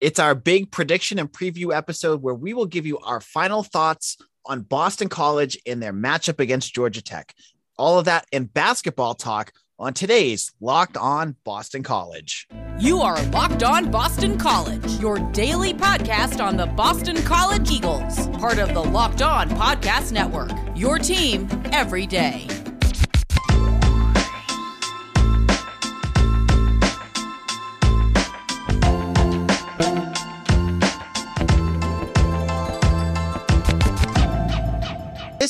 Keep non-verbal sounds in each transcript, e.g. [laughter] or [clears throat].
It's our big prediction and preview episode where we will give you our final thoughts on Boston College in their matchup against Georgia Tech. All of that and basketball talk on today's Locked On Boston College. You are Locked On Boston College, your daily podcast on the Boston College Eagles, part of the Locked On Podcast Network. Your team every day.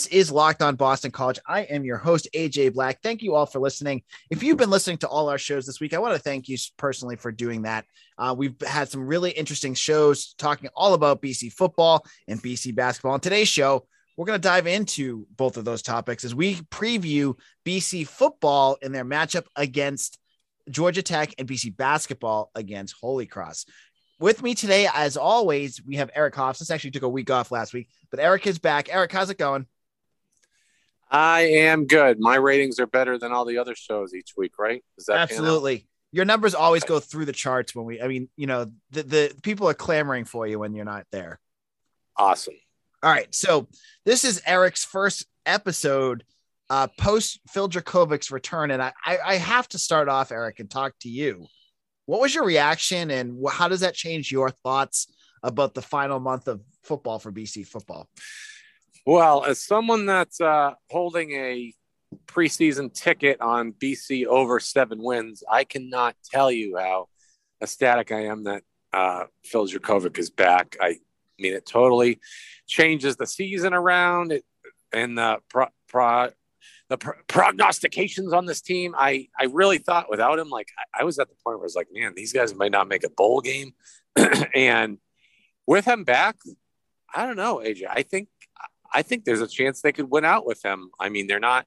This is Locked On Boston College. I am your host, AJ Black. Thank you all for listening. If you've been listening to all our shows this week, I want to thank you personally for doing that. Uh, we've had some really interesting shows talking all about BC football and BC basketball. On today's show, we're going to dive into both of those topics as we preview BC football in their matchup against Georgia Tech and BC basketball against Holy Cross. With me today, as always, we have Eric Hoffs. This actually took a week off last week, but Eric is back. Eric, how's it going? I am good. My ratings are better than all the other shows each week, right? Is that absolutely? Your numbers always go through the charts when we. I mean, you know, the the people are clamoring for you when you're not there. Awesome. All right, so this is Eric's first episode uh, post Phil Jurkovec's return, and I, I I have to start off, Eric, and talk to you. What was your reaction, and how does that change your thoughts about the final month of football for BC football? Well, as someone that's uh, holding a preseason ticket on BC over seven wins, I cannot tell you how ecstatic I am that uh, Phil is back. I mean, it totally changes the season around it and the pro, pro, the prognostications on this team. I, I really thought without him, like I, I was at the point where I was like, man, these guys might not make a bowl game. [clears throat] and with him back, I don't know, AJ. I think I think there's a chance they could win out with him. I mean, they're not.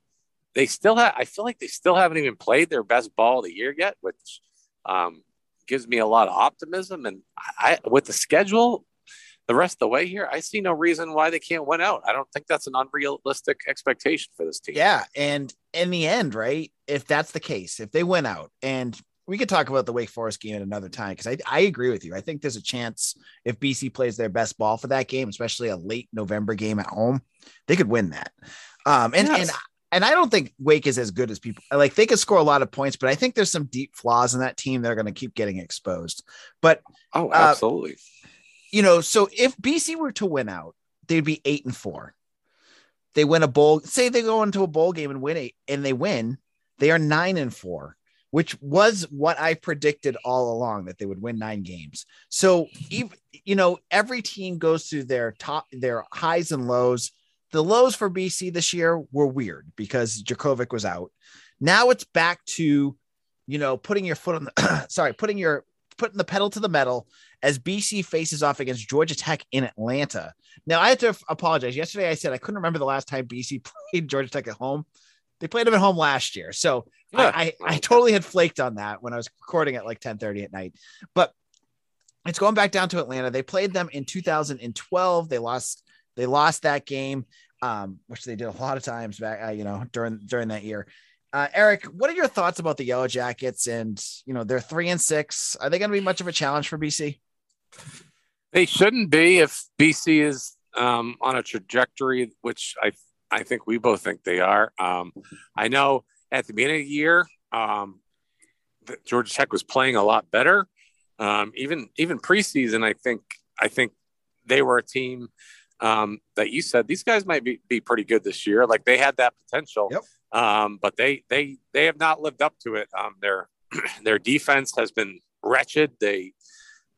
They still have. I feel like they still haven't even played their best ball of the year yet, which um, gives me a lot of optimism. And I, with the schedule, the rest of the way here, I see no reason why they can't win out. I don't think that's an unrealistic expectation for this team. Yeah, and in the end, right? If that's the case, if they win out, and we could talk about the Wake Forest game at another time because I, I agree with you. I think there's a chance if BC plays their best ball for that game, especially a late November game at home, they could win that. Um, and yes. and and I don't think Wake is as good as people like. They could score a lot of points, but I think there's some deep flaws in that team that are going to keep getting exposed. But oh, absolutely. Uh, you know, so if BC were to win out, they'd be eight and four. They win a bowl. Say they go into a bowl game and win eight, and they win. They are nine and four which was what I predicted all along that they would win nine games. So, you know, every team goes through their top, their highs and lows. The lows for BC this year were weird because Jurkovec was out. Now it's back to, you know, putting your foot on the, [clears throat] sorry, putting your, putting the pedal to the metal as BC faces off against Georgia Tech in Atlanta. Now I have to apologize. Yesterday I said I couldn't remember the last time BC [laughs] played Georgia Tech at home. They played them at home last year. So yeah. I, I, I totally had flaked on that when I was recording at like 10 30 at night. But it's going back down to Atlanta. They played them in 2012. They lost, they lost that game, um, which they did a lot of times back, uh, you know, during during that year. Uh, Eric, what are your thoughts about the Yellow Jackets? And you know, they're three and six. Are they going to be much of a challenge for BC? They shouldn't be if BC is um, on a trajectory, which I I think we both think they are. Um, I know at the beginning of the year, um, Georgia Tech was playing a lot better. Um, even even preseason, I think I think they were a team um, that you said these guys might be, be pretty good this year. Like they had that potential, yep. um, but they they they have not lived up to it. Um, their [clears throat] their defense has been wretched. They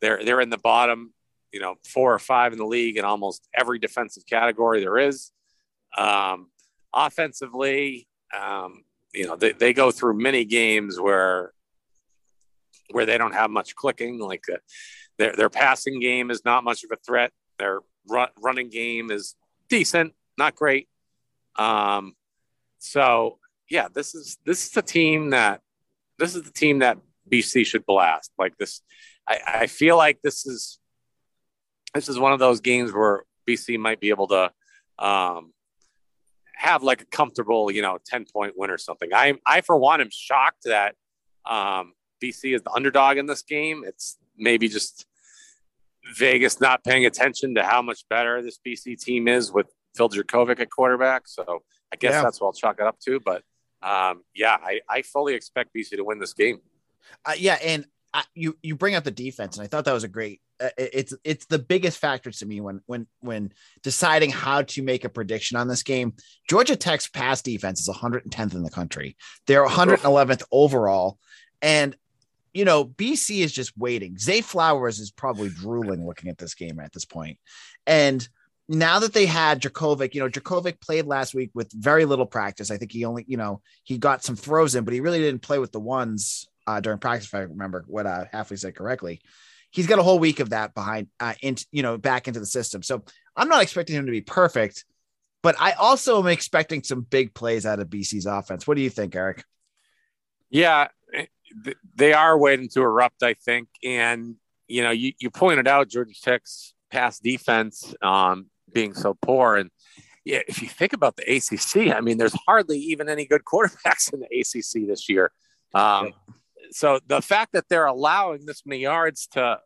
they're they're in the bottom, you know, four or five in the league in almost every defensive category there is. Um, offensively, um, you know, they, they go through many games where where they don't have much clicking. Like their their passing game is not much of a threat. Their run, running game is decent, not great. Um, so yeah, this is this is the team that this is the team that BC should blast. Like this, I, I feel like this is this is one of those games where BC might be able to um, have like a comfortable, you know, 10 point win or something. I, I for one, am shocked that um, BC is the underdog in this game. It's maybe just Vegas not paying attention to how much better this BC team is with Phil Jurkovec at quarterback. So I guess yeah. that's what I'll chalk it up to. But um, yeah, I, I fully expect BC to win this game. Uh, yeah, and I, you you bring up the defense, and I thought that was a great. Uh, it's it's the biggest factor to me when when when deciding how to make a prediction on this game. Georgia Tech's pass defense is 110th in the country. They're 111th overall, and you know, BC is just waiting. Zay Flowers is probably drooling looking at this game at this point. And now that they had Jurkovec, you know, Jurkovec played last week with very little practice. I think he only, you know, he got some throws in, but he really didn't play with the ones uh, during practice, if I remember what uh, Hafley said correctly. He's got a whole week of that behind, uh, into, you know, back into the system. So I'm not expecting him to be perfect, but I also am expecting some big plays out of BC's offense. What do you think, Eric? Yeah, they are waiting to erupt, I think. And, you know, you, you pointed out Georgia Tech's pass defense um, being so poor. And yeah, if you think about the ACC, I mean, there's hardly even any good quarterbacks in the ACC this year. Um, so the fact that they're allowing this many yards to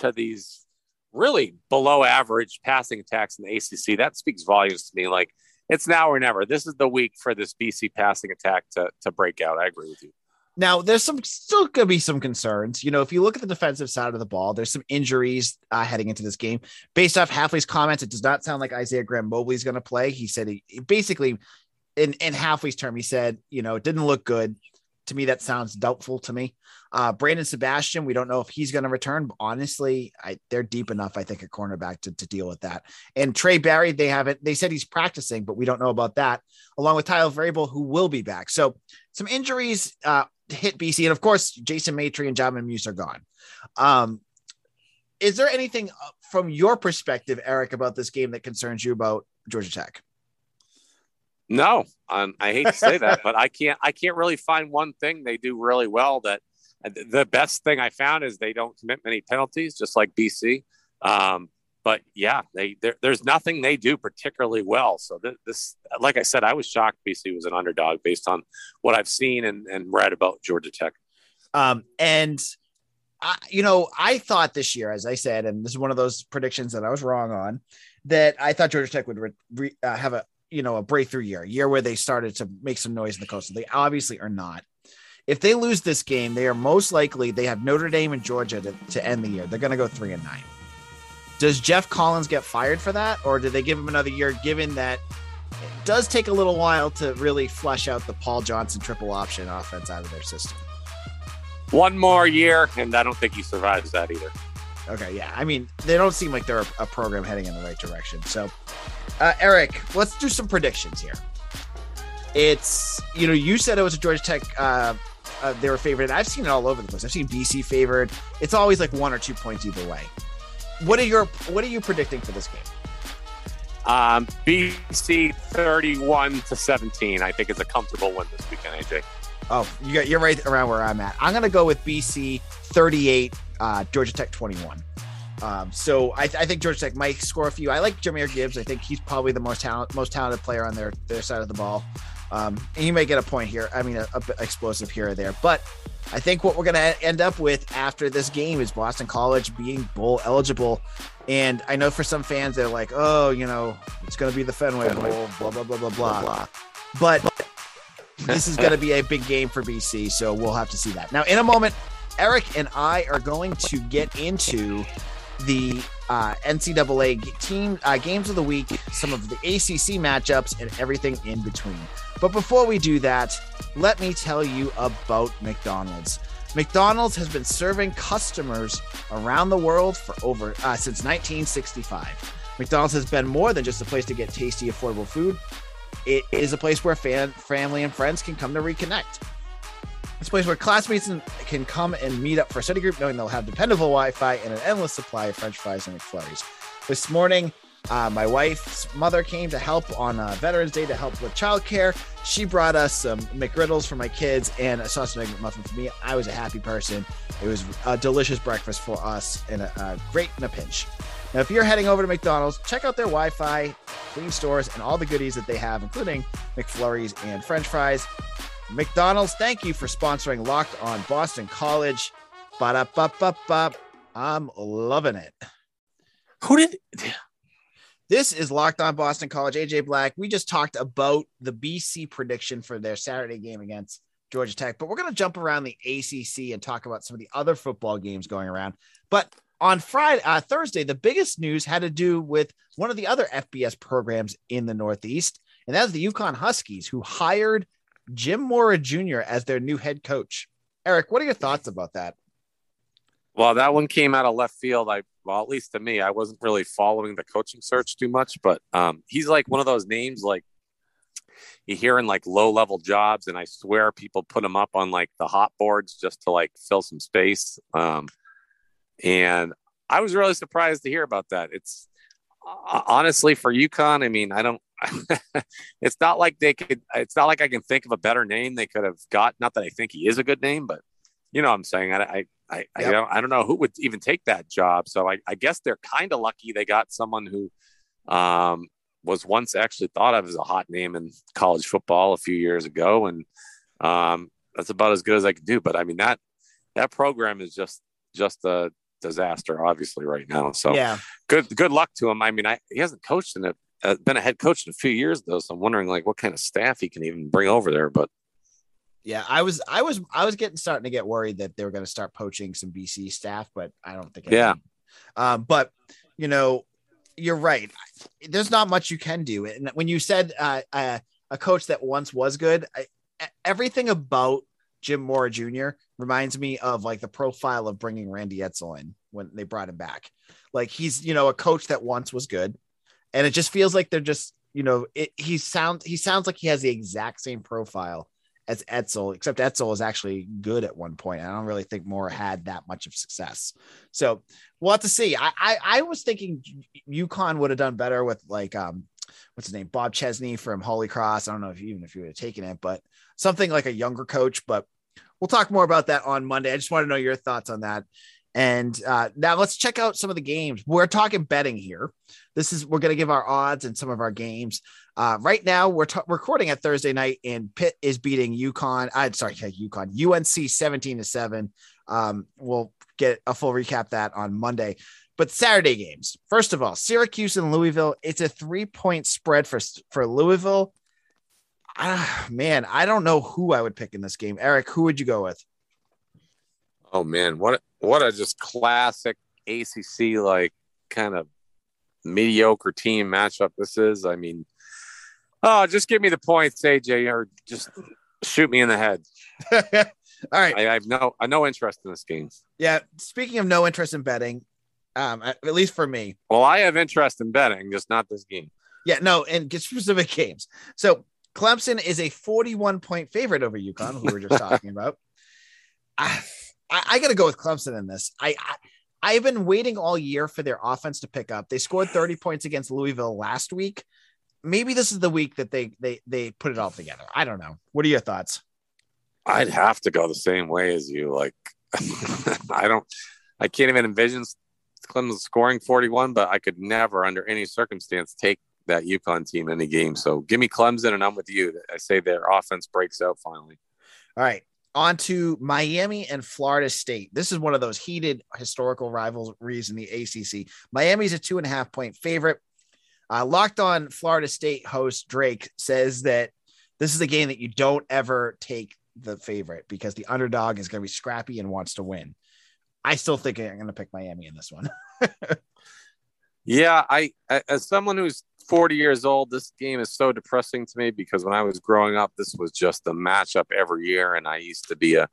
to these really below average passing attacks in the ACC, that speaks volumes to me. Like it's now or never. This is the week for this BC passing attack to to break out. I agree with you. Now, there's some still going to be some concerns. You know, if you look at the defensive side of the ball, there's some injuries uh, heading into this game. Based off Hafley's comments, it does not sound like Isaiah Graham Mobley is going to play. He said he, he basically, in in Hafley's term, he said, you know, it didn't look good. To me, that sounds doubtful to me. Uh, Brandon Sebastian, we don't know if he's going to return. Honestly, I, they're deep enough, I think, at cornerback to, to deal with that. And Trey Barry, they haven't. They said he's practicing, but we don't know about that. Along with Tyler Vrabel, who will be back. So some injuries uh, hit BC, and of course, Jason Maitre and Jamin Muse are gone. Um, is there anything uh, from your perspective, Eric, about this game that concerns you about Georgia Tech? No, um, I hate to say that, but I can't. I can't really find one thing they do really well. That the best thing I found is they don't commit many penalties, just like BC. Um, but yeah, they there's nothing they do particularly well. So th- this, like I said, I was shocked BC was an underdog based on what I've seen and, and read about Georgia Tech. Um, and I, you know, I thought this year, as I said, and this is one of those predictions that I was wrong on, that I thought Georgia Tech would re- uh, have a you know a breakthrough year, a year where they started to make some noise in the coastal. They obviously are not. If they lose this game, they are most likely they have Notre Dame and Georgia to, to end the year. They're going to go three and nine. Does Geoff Collins get fired for that, or do they give him another year? Given that it does take a little while to really flush out the Paul Johnson triple option offense out of their system. One more year, and I don't think he survives that either. Okay, yeah. I mean, they don't seem like they're a, a program heading in the right direction. So, uh, Eric, let's do some predictions here. It's you know you said it was a Georgia Tech. Uh, uh, they were favored. I've seen it all over the place. I've seen BC favored. It's always like one or two points either way what are your what are you predicting for this game? Um, BC 31 to 17. I think it's a comfortable win this weekend, AJ. Oh, you got, you're right around where I'm at. I'm going to go with BC 38, uh, Georgia Tech 21. Um, so I, I, think Georgia Tech might score a few. I like Jahmyr Gibbs. I think he's probably the most talent, most talented player on their their side of the ball. Um, and he may get a point here. I mean, a, a explosive here or there. But I think what we're going to end up with after this game is Boston College being bowl eligible. And I know for some fans, they're like, oh, you know, it's going to be the Fenway Bowl, blah, blah, blah, blah, blah. But this is going to be a big game for BC. So we'll have to see that. Now, in a moment, Eric and I are going to get into the uh, NCAA team uh, games of the week, some of the ACC matchups, and everything in between. But before we do that, let me tell you about McDonald's. McDonald's has been serving customers around the world for over uh, since 1965. McDonald's has been more than just a place to get tasty, affordable food. It is a place where fan, family, and friends can come to reconnect. It's a place where classmates can come and meet up for a study group, knowing they'll have dependable Wi-Fi and an endless supply of French fries and McFlurries. This morning, uh, my wife's mother came to help on uh, Veterans Day to help with childcare. She brought us some McGriddles for my kids and a sausage egg muffin for me. I was a happy person. It was a delicious breakfast for us and a, a great in a pinch. Now, if you're heading over to McDonald's, check out their Wi Fi, clean stores, and all the goodies that they have, including McFlurries and French fries. McDonald's, thank you for sponsoring Locked on Boston College. Ba da ba ba ba. I'm loving it. Who did? This is Locked On Boston College. AJ Black. We just talked about the BC prediction for their Saturday game against Georgia Tech, but we're going to jump around the ACC and talk about some of the other football games going around. But on Friday, uh, Thursday, the biggest news had to do with one of the other FBS programs in the Northeast, and that's the UConn Huskies, who hired Jim Mora Jr. as their new head coach. Eric, what are your thoughts about that? Well, that one came out of left field. I well, at least to me, I wasn't really following the coaching search too much, but um, he's like one of those names like you hear in like low level jobs, and I swear people put him up on like the hot boards just to like fill some space. Um, and I was really surprised to hear about that. It's uh, honestly for UConn. I mean, I don't. [laughs] it's not like they could. It's not like I can think of a better name they could have got. Not that I think he is a good name, but you know what I'm saying. I I I, yep. I, don't, I don't know who would even take that job. So I, I guess they're kind of lucky they got someone who um, was once actually thought of as a hot name in college football a few years ago, and um, that's about as good as I could do. But I mean that that program is just just a disaster, obviously, right now. So yeah, good good luck to him. I mean, I, he hasn't coached in a uh, been a head coach in a few years though, so I'm wondering like what kind of staff he can even bring over there. But yeah, I was I was I was getting starting to get worried that they were going to start poaching some BC staff, but I don't think. Yeah. Um, but you know, you're right. There's not much you can do. And when you said uh, uh, a coach that once was good, I, everything about Jim Mora Jr. reminds me of like the profile of bringing Randy Edsall in when they brought him back. Like he's you know a coach that once was good, and it just feels like they're just you know it, he sounds he sounds like he has the exact same profile as Edsall, except Edsall was actually good at one point. I don't really think Mora had that much of success. So we'll have to see. I I, I was thinking UConn would have done better with like um what's his name Bob Chesney from Holy Cross. I don't know if even if you would have taken it, but something like a younger coach. But we'll talk more about that on Monday. I just want to know your thoughts on that. And uh, now let's check out some of the games. We're talking betting here. This is we're going to give our odds and some of our games. Uh, right now, we're t- recording at Thursday night, and Pitt is beating UConn. I'm sorry, UConn, UNC 17 to seven. Um, we'll get a full recap that on Monday. But Saturday games. First of all, Syracuse and Louisville. It's a three point spread for for Louisville. Ah, man, I don't know who I would pick in this game. Eric, who would you go with? Oh man, what what a just classic ACC like kind of mediocre team matchup this is. I mean, oh, just give me the points, AJ, or just shoot me in the head. [laughs] All right, I, I have no I no interest in this game. Yeah, speaking of no interest in betting, um, at least for me. Well, I have interest in betting, just not this game. Yeah, no, and get specific games. So Clemson is a 41 point favorite over UConn, who we were just [laughs] talking about. I, I, I got to go with Clemson in this. I, I I've been waiting all year for their offense to pick up. They scored 30 points against Louisville last week. Maybe this is the week that they they they put it all together. I don't know. What are your thoughts? I'd have to go the same way as you. Like, [laughs] I don't, I can't even envision Clemson scoring 41, but I could never, under any circumstance, take that UConn team in any game. So give me Clemson, and I'm with you. I say their offense breaks out finally. All right on to Miami and Florida State. This is one of those heated historical rivalries in the ACC. Miami's a two and a half point favorite. Uh, locked on Florida State host Drake says that this is a game that you don't ever take the favorite because the underdog is going to be scrappy and wants to win. I still think I'm going to pick Miami in this one. [laughs] yeah, I as someone who's 40 years old, this game is so depressing to me because when I was growing up, this was just a matchup every year. And I used to be a,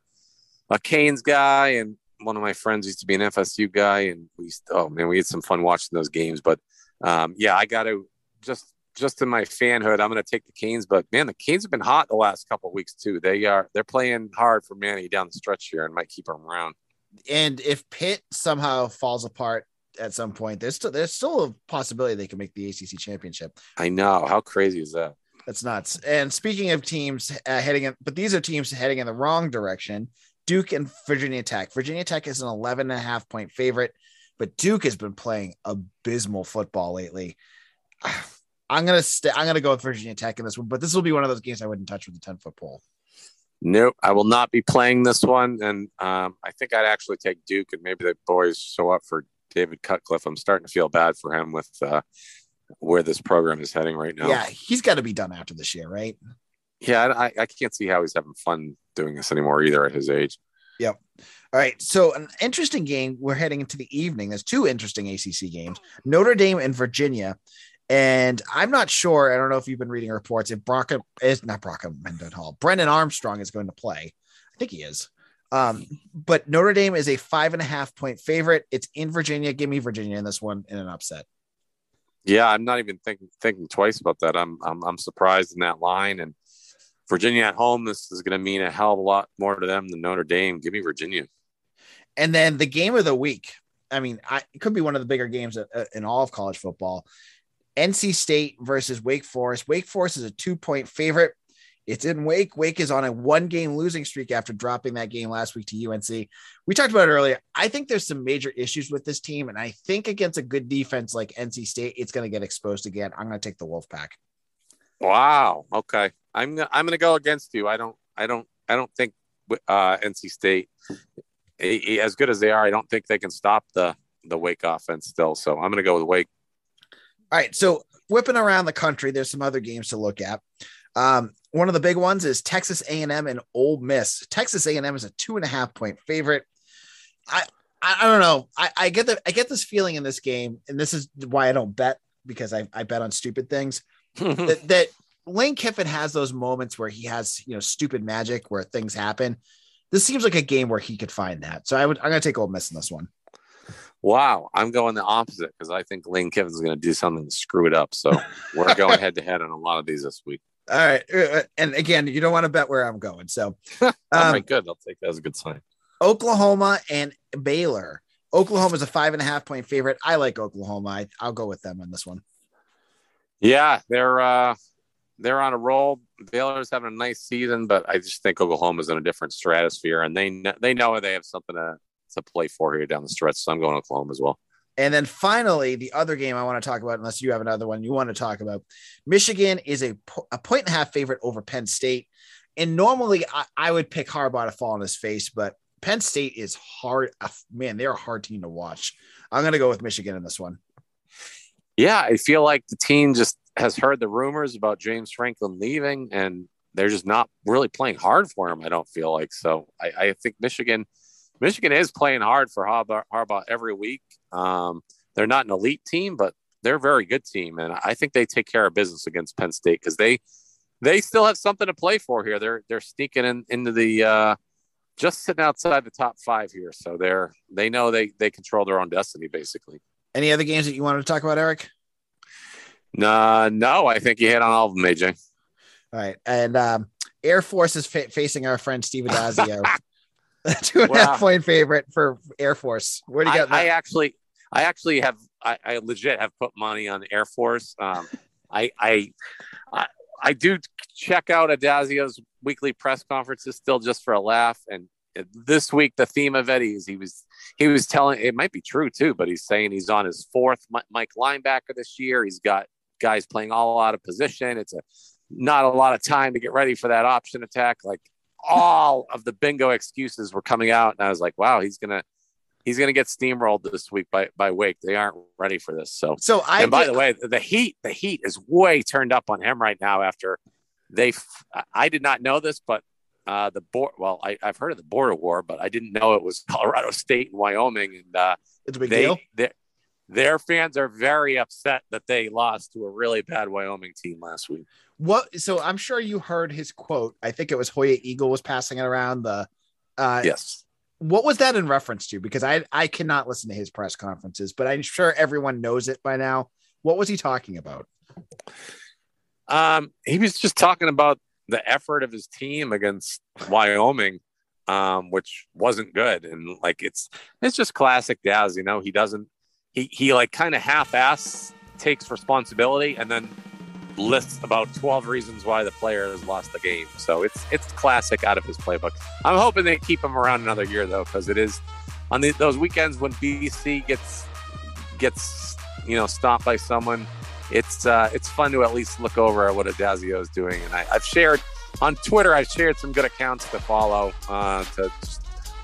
a Canes guy, and one of my friends used to be an FSU guy. And we to, oh man, we had some fun watching those games. But um, yeah, I got to just just in my fanhood, I'm going to take the Canes. But man, the Canes have been hot the last couple weeks too. They are they're playing hard for Manny down the stretch here and might keep them around. And if Pitt somehow falls apart at some point. There's still there's still a possibility they can make the ACC championship. I know how crazy is that. That's nuts. And speaking of teams uh, heading in, but these are teams heading in the wrong direction. Duke and Virginia Tech. Virginia Tech is an 11 and a half point favorite, but Duke has been playing abysmal football lately. [sighs] I'm gonna stay. I'm gonna go with Virginia Tech in this one, but this will be one of those games I wouldn't touch with a 10 foot pole. Nope, I will not be playing this one, and um, I think I'd actually take Duke, and maybe the boys show up for David Cutcliffe. I'm starting to feel bad for him with uh, where this program is heading right now. Yeah, he's got to be done after this year, right? Yeah, I, I can't see how he's having fun doing this anymore either at his age. Yep. All right. So an interesting game. We're heading into the evening. There's two interesting ACC games: Notre Dame and Virginia. And I'm not sure. I don't know if you've been reading reports. If Brock is not Brock Mendenhall, Brennan Armstrong is going to play. I think he is. Um, but Notre Dame is a five and a half point favorite. It's in Virginia. Give me Virginia in this one in an upset. Yeah, I'm not even thinking thinking twice about that. I'm I'm, I'm surprised in that line and Virginia at home. This is going to mean a hell of a lot more to them than Notre Dame. Give me Virginia. And then the game of the week. I mean, I, it could be one of the bigger games in all of college football. NC State versus Wake Forest. Wake Forest is a two point favorite. It's in Wake. Wake is on a one game losing streak after dropping that game last week to UNC. We talked about it earlier. I think there's some major issues with this team. And I think against a good defense like NC State, it's going to get exposed again. I'm going to take the Wolfpack. Wow. Okay. I'm, I'm going to go against you. I don't, I don't, I don't think uh, NC State, as good as they are, I don't think they can stop the, the Wake offense still. So I'm going to go with Wake. All right. So whipping around the country, there's some other games to look at. Um, one of the big ones is Texas A&M and Ole Miss. Texas A&M is a two and a half point favorite. I I, don't know. I, I get the I get this feeling in this game, and this is why I don't bet because I, I bet on stupid things. [laughs] that, that Lane Kiffin has those moments where he has you know stupid magic where things happen. This seems like a game where he could find that. So I would I'm gonna take Ole Miss in this one. Wow, I'm going the opposite because I think Lane Kiffin's going to do something to screw it up. So we're going head to head on a lot of these this week. All right. Uh, uh, and again, you don't want to bet where I'm going. So, [laughs] um, all right, good. I'll take that as a good sign. Oklahoma and Baylor. Oklahoma is a five and a half point favorite. I like Oklahoma. I, I'll go with them on this one. Yeah, they're uh, they're on a roll. Baylor's having a nice season, but I just think Oklahoma's in a different stratosphere, and they they know they have something to to play for here down the stretch. So I'm going Oklahoma as well. And then finally, the other game I want to talk about, unless you have another one you want to talk about, Michigan is a, a point and a half favorite over Penn State. And normally I, I would pick Harbaugh to fall on his face, but Penn State is hard. Uh, man, they're a hard team to watch. I'm going to go with Michigan in this one. Yeah, I feel like the team just has heard the rumors about James Franklin leaving, and they're just not really playing hard for him. I don't feel like so. I, I think Michigan – Michigan is playing hard for Harbaugh, Harbaugh every week. Um, they're not an elite team, but they're a very good team, and I think they take care of business against Penn State because they they still have something to play for here. They're they're sneaking in into the uh, just sitting outside the top five here, so they're they know they they control their own destiny basically. Any other games that you wanted to talk about, Eric? Nah, no, I think you hit on all of them, AJ. All right, and um, Air Force is fa- facing our friend Steve Addazio. [laughs] two and a half point favorite for Air Force. Where do you get? I, I actually, I actually have, I, I, legit have put money on Air Force. Um, [laughs] I, I, I, I, do check out Addazio's weekly press conferences still just for a laugh. And this week, the theme of Eddie's, he was, he was telling, it might be true too, but he's saying he's on his fourth Mike linebacker this year. He's got guys playing all out of position. It's a not a lot of time to get ready for that option attack. Like all of the bingo excuses were coming out, and I was like, wow, he's gonna he's gonna get steamrolled this week by by Wake. They aren't ready for this. So so I and by did, the way, the heat the heat is way turned up on him right now after they. I did not know this, but uh, the board. Well, I, have heard of the border war, but I didn't know it was [laughs] Colorado State and Wyoming, and uh, it's a big they, deal. Their fans are very upset that they lost to a really bad Wyoming team last week. What so i'm sure you heard his quote. I think it was hoya eagle was passing it around. The uh yes. what was that in reference to? Because i i cannot listen to his press conferences but i'm sure everyone knows it by now. What was he talking about? Um he was just talking about the effort of his team against wyoming um which wasn't good. And like it's it's just classic daz you know he doesn't he he like kind of half-ass takes responsibility and then lists about 12 reasons why the player has lost the game. So it's it's classic out of his playbook. I'm hoping they keep him around another year though, because it is on the, those weekends when BC gets gets you know stopped by someone. It's uh, it's fun to at least look over at what Addazio is doing, and I, have shared on Twitter. I've shared some good accounts to follow uh, to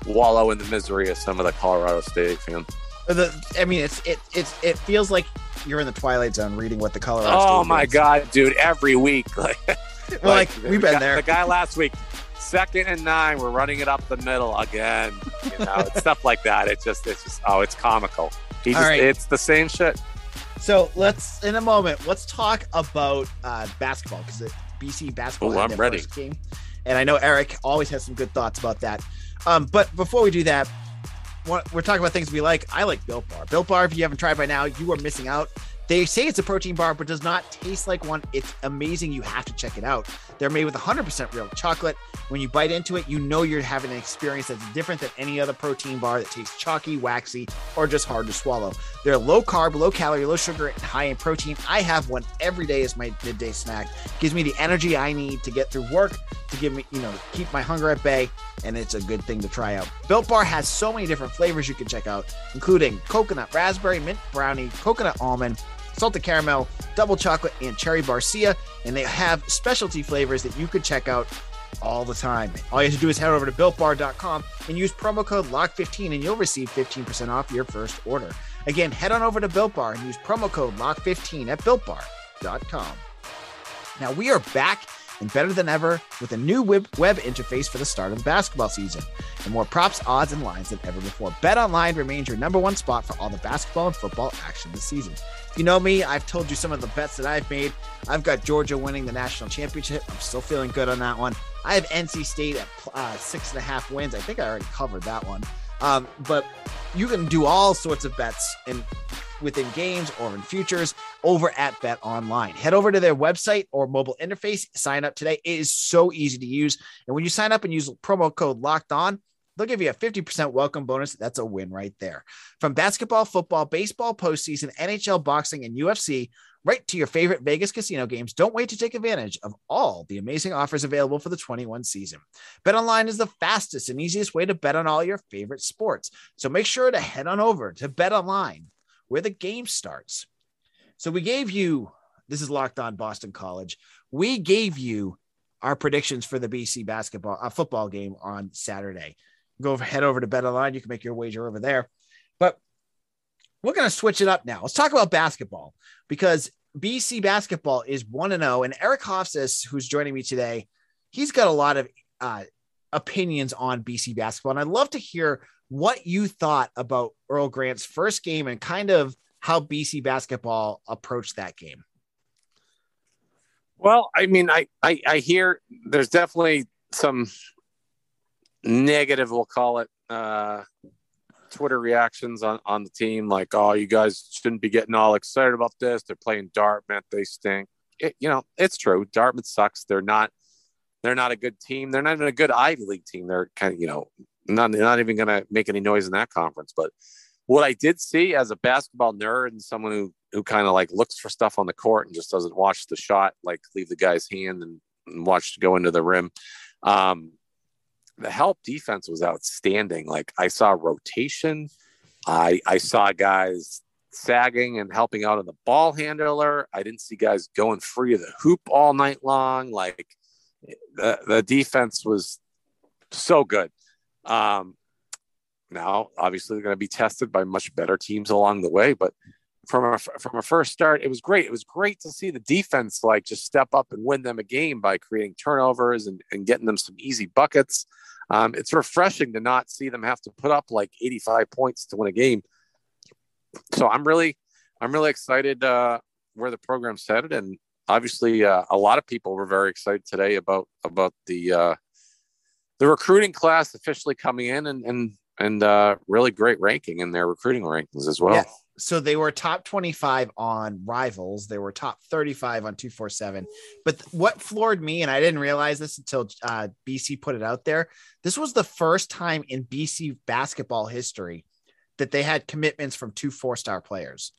wallow in the misery of some of the Colorado State fans. The, I mean, it's it it's it feels like you're in the twilight zone reading what the color. Oh my god, dude! Every week, [laughs] like, [laughs] well, like, like we've been there. The guy last week, second and nine, we're running it up the middle again. You know, stuff like that. It's just, it's just, oh, it's comical. He just, right. it's the same shit. So let's, in a moment, let's talk about uh, basketball because BC basketball. Oh, I'm ready. Game, and I know Eric always has some good thoughts about that. Um, but before we do that, we're talking about things we like. I like Built Bar. Built Bar, if you haven't tried by now, you are missing out. They say it's a protein bar, but does not taste like one. It's amazing. You have to check it out. They're made with 100% real chocolate. When you bite into it, you know you're having an experience that's different than any other protein bar that tastes chalky, waxy, or just hard to swallow. They're low carb, low calorie, low sugar, and high in protein. I have one every day as my midday snack. Gives me the energy I need to get through work, to give me, you know, keep my hunger at bay, and it's a good thing to try out. Built Bar has so many different flavors you can check out, including coconut, raspberry, mint brownie, coconut almond, salted caramel, double chocolate, and cherry barcia. And they have specialty flavors that you could check out all the time. All you have to do is head over to builtbar.com and use promo code LOCK15 and you'll receive 15% off your first order. Again, head on over to Built Bar and use promo code LOCK15 at builtbar.com. Now we are back and better than ever with a new web, web interface for the start of the basketball season and more props, odds, and lines than ever before. Bet Online remains your number one spot for all the basketball and football action this season. If You know me, I've told you some of the bets that I've made. I've got Georgia winning the national championship. I'm still feeling good on that one. I have NC State at uh, six and a half wins. I think I already covered that one. Um, but you can do all sorts of bets in within games or in futures over at Bet Online. Head over to their website or mobile interface. Sign up today. It is so easy to use. And when you sign up and use promo code Locked On, They'll give you a 50% welcome bonus. That's a win right there. From basketball, football, baseball, postseason, NHL, boxing, and UFC, right to your favorite Vegas casino games, don't wait to take advantage of all the amazing offers available for the 21 season. BetOnline is the fastest and easiest way to bet on all your favorite sports. So make sure to head on over to BetOnline, where the game starts. So we gave you, this is Locked On Boston College. We gave you our predictions for the BC basketball uh, football game on Saturday go head over to BetOnline. You can make your wager over there. But we're going to switch it up now. Let's talk about basketball because BC basketball is 1 0. And Eric Hoffses, who's joining me today, he's got a lot of uh, opinions on BC basketball. And I'd love to hear what you thought about Earl Grant's first game and kind of how BC basketball approached that game. Well, I mean, I, I, I hear there's definitely some negative, we'll call it, uh, Twitter reactions on, on the team, like, oh, you guys shouldn't be getting all excited about this. They're playing Dartmouth. They stink. It, you know, it's true. Dartmouth sucks. They're not, they're not a good team. They're not even a good Ivy League team. They're kind of, you know, not, not even going to make any noise in that conference. But what I did see as a basketball nerd and someone who, who kind of like looks for stuff on the court and just doesn't watch the shot, like leave the guy's hand and, and watch go into the rim. Um, the help defense was outstanding. Like I saw rotation. I I saw guys sagging and helping out on the ball handler. I didn't see guys going free of the hoop all night long. Like the, the defense was so good. Um, now, obviously, they're going to be tested by much better teams along the way, but from a from a first start, it was great. It was great to see the defense like just step up and win them a game by creating turnovers and, and getting them some easy buckets um, it's refreshing to not see them have to put up like 85 points to win a game. So I'm really, I'm really excited uh, where the program's headed, and obviously, uh, a lot of people were very excited today about about the uh, the recruiting class officially coming in, and and and uh, really great ranking in their recruiting rankings as well. So they were top 25 on rivals. They were top 35 on 247 but what floored me and i didn't realize this until uh, bc put it out there this was the first time in bc basketball history that they had commitments from two four star players.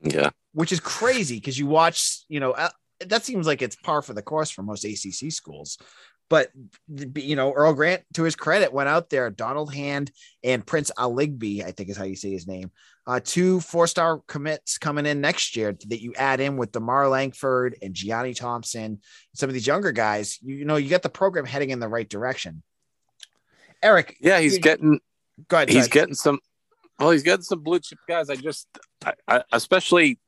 Yeah. Which is crazy because you watch you know uh, that seems like it's par for the course for most acc schools but you know, Earl Grant, to his credit, went out there. Donald Hand and Prince Aligbe, I think is how you say his name. Uh, two four-star commits coming in next year that you add in with DeMarr Langford and Gianni Thompson, some of these younger guys. You, you know, you got the program heading in the right direction. Eric, yeah, he's you, getting. Go ahead. He's getting some. Well, he's getting some blue chip guys. I just, I, I, especially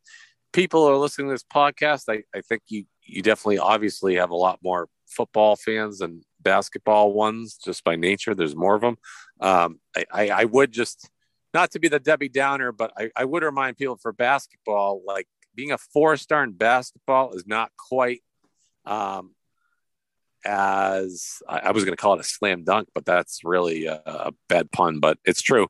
people who are listening to this podcast. I, I think you you definitely obviously have a lot more football fans than basketball ones just by nature. There's more of them. Um, I, I, I would just not to be the Debbie Downer, but I, I would remind people for basketball, like being a four star in basketball is not quite um, as I, I was going to call it a slam dunk, but that's really a, a bad pun, but it's true.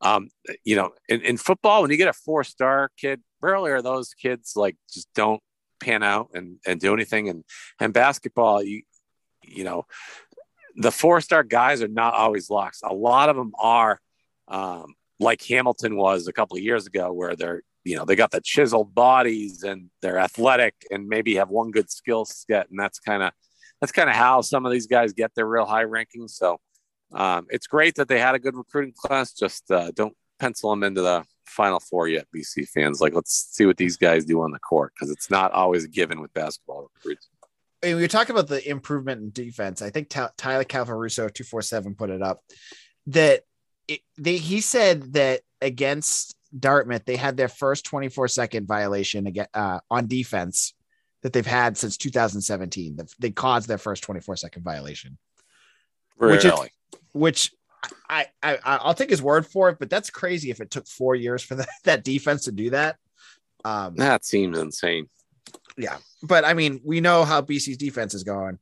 Um, you know, in, in football, when you get a four star kid, rarely are those kids like just don't pan out and, and do anything. And, and basketball, you, you know, the four star guys are not always locks. A lot of them are, um, like Hamilton was a couple of years ago, where they're you know they got the chiseled bodies and they're athletic and maybe have one good skill set, and that's kind of that's kind of how some of these guys get their real high rankings. So um, it's great that they had a good recruiting class. Just uh, don't pencil them into the final four yet, BC fans. Like let's see what these guys do on the court because it's not always given with basketball recruits. we were talking about the improvement in defense. I think Tyler Calvaruso two four seven put it up that it, they, he said that against Dartmouth, they had their first 24 second violation again uh, on defense that they've had since 2017. They caused their first 24 second violation. Really? Which, is, which I, I I'll take his word for it, but that's crazy if it took four years for [laughs] that, that defense to do that. Um, that seems insane. Yeah, but I mean, we know how BC's defense is going,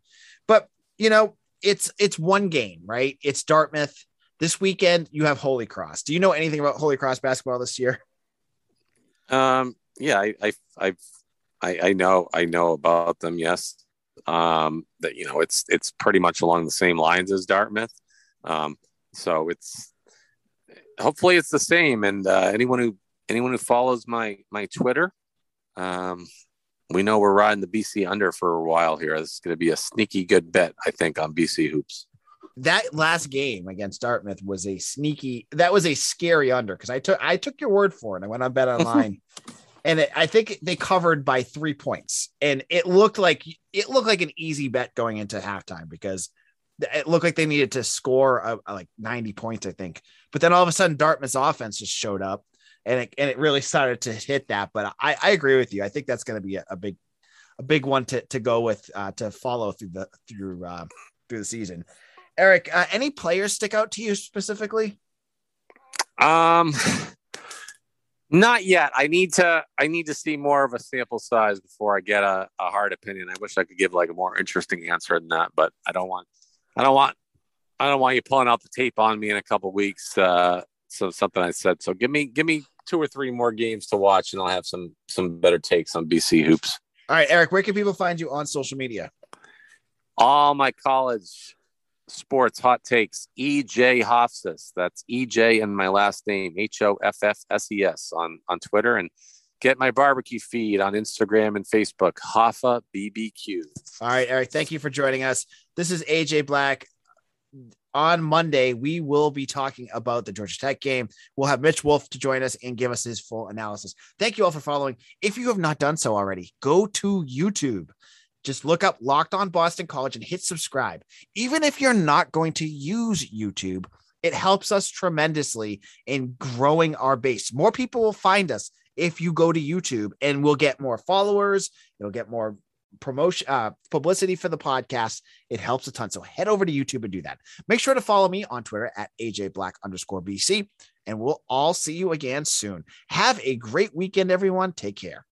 but you know, it's it's one game, right? It's Dartmouth. This weekend, you have Holy Cross. Do you know anything about Holy Cross basketball this year? [laughs] Um, yeah, I, I, I, I know, I know about them. Yes. Um, that, you know, it's, it's pretty much along the same lines as Dartmouth. Um, so it's, hopefully it's the same. And, uh, anyone who, anyone who follows my, my Twitter, um, we know we're riding the BC under for a while here. This is going to be a sneaky good bet, I think, on BC hoops that last game against Dartmouth was a sneaky. That was a scary under because I took I took your word for it. I went on [laughs] bet online, and it, I think they covered by three points, and it looked like it looked like an easy bet going into halftime because it looked like they needed to score a, a like ninety points, I think. But then all of a sudden, Dartmouth's offense just showed up, and it and it really started to hit that. But I, I agree with you. I think that's going to be a, a, big a big one to to go with uh, to follow through the through uh, through the season. Eric, uh, any players stick out to you specifically? Um, not yet. I need to. I need to see more of a sample size before I get a, a hard opinion. I wish I could give like a more interesting answer than that, but I don't want. I don't want. I don't want you pulling out the tape on me in a couple weeks. Uh, so something I said. So give me give me two or three more games to watch, and I'll have some some better takes on BC hoops. All right, Eric. Where can people find you on social media? All my college sports hot takes ej hoffses that's ej and my last name h-o-f-f-s-e-s on on twitter and get my barbecue feed on instagram and facebook hoffa bbq all right eric thank you for joining us. This is aj black. On monday we will be talking about the georgia tech game. We'll have mitch wolf to join us and give us his full analysis. Thank you all for following. If you have not done so already go to youtube. Just look up Locked On Boston College and hit subscribe. Even if you're not going to use YouTube, it helps us tremendously in growing our base. More people will find us if you go to YouTube and we'll get more followers, it'll get more promotion uh, publicity for the podcast. It helps a ton. So head over to YouTube and do that. Make sure to follow me on Twitter at AJ Black underscore BC, and we'll all see you again soon. Have a great weekend, everyone. Take care.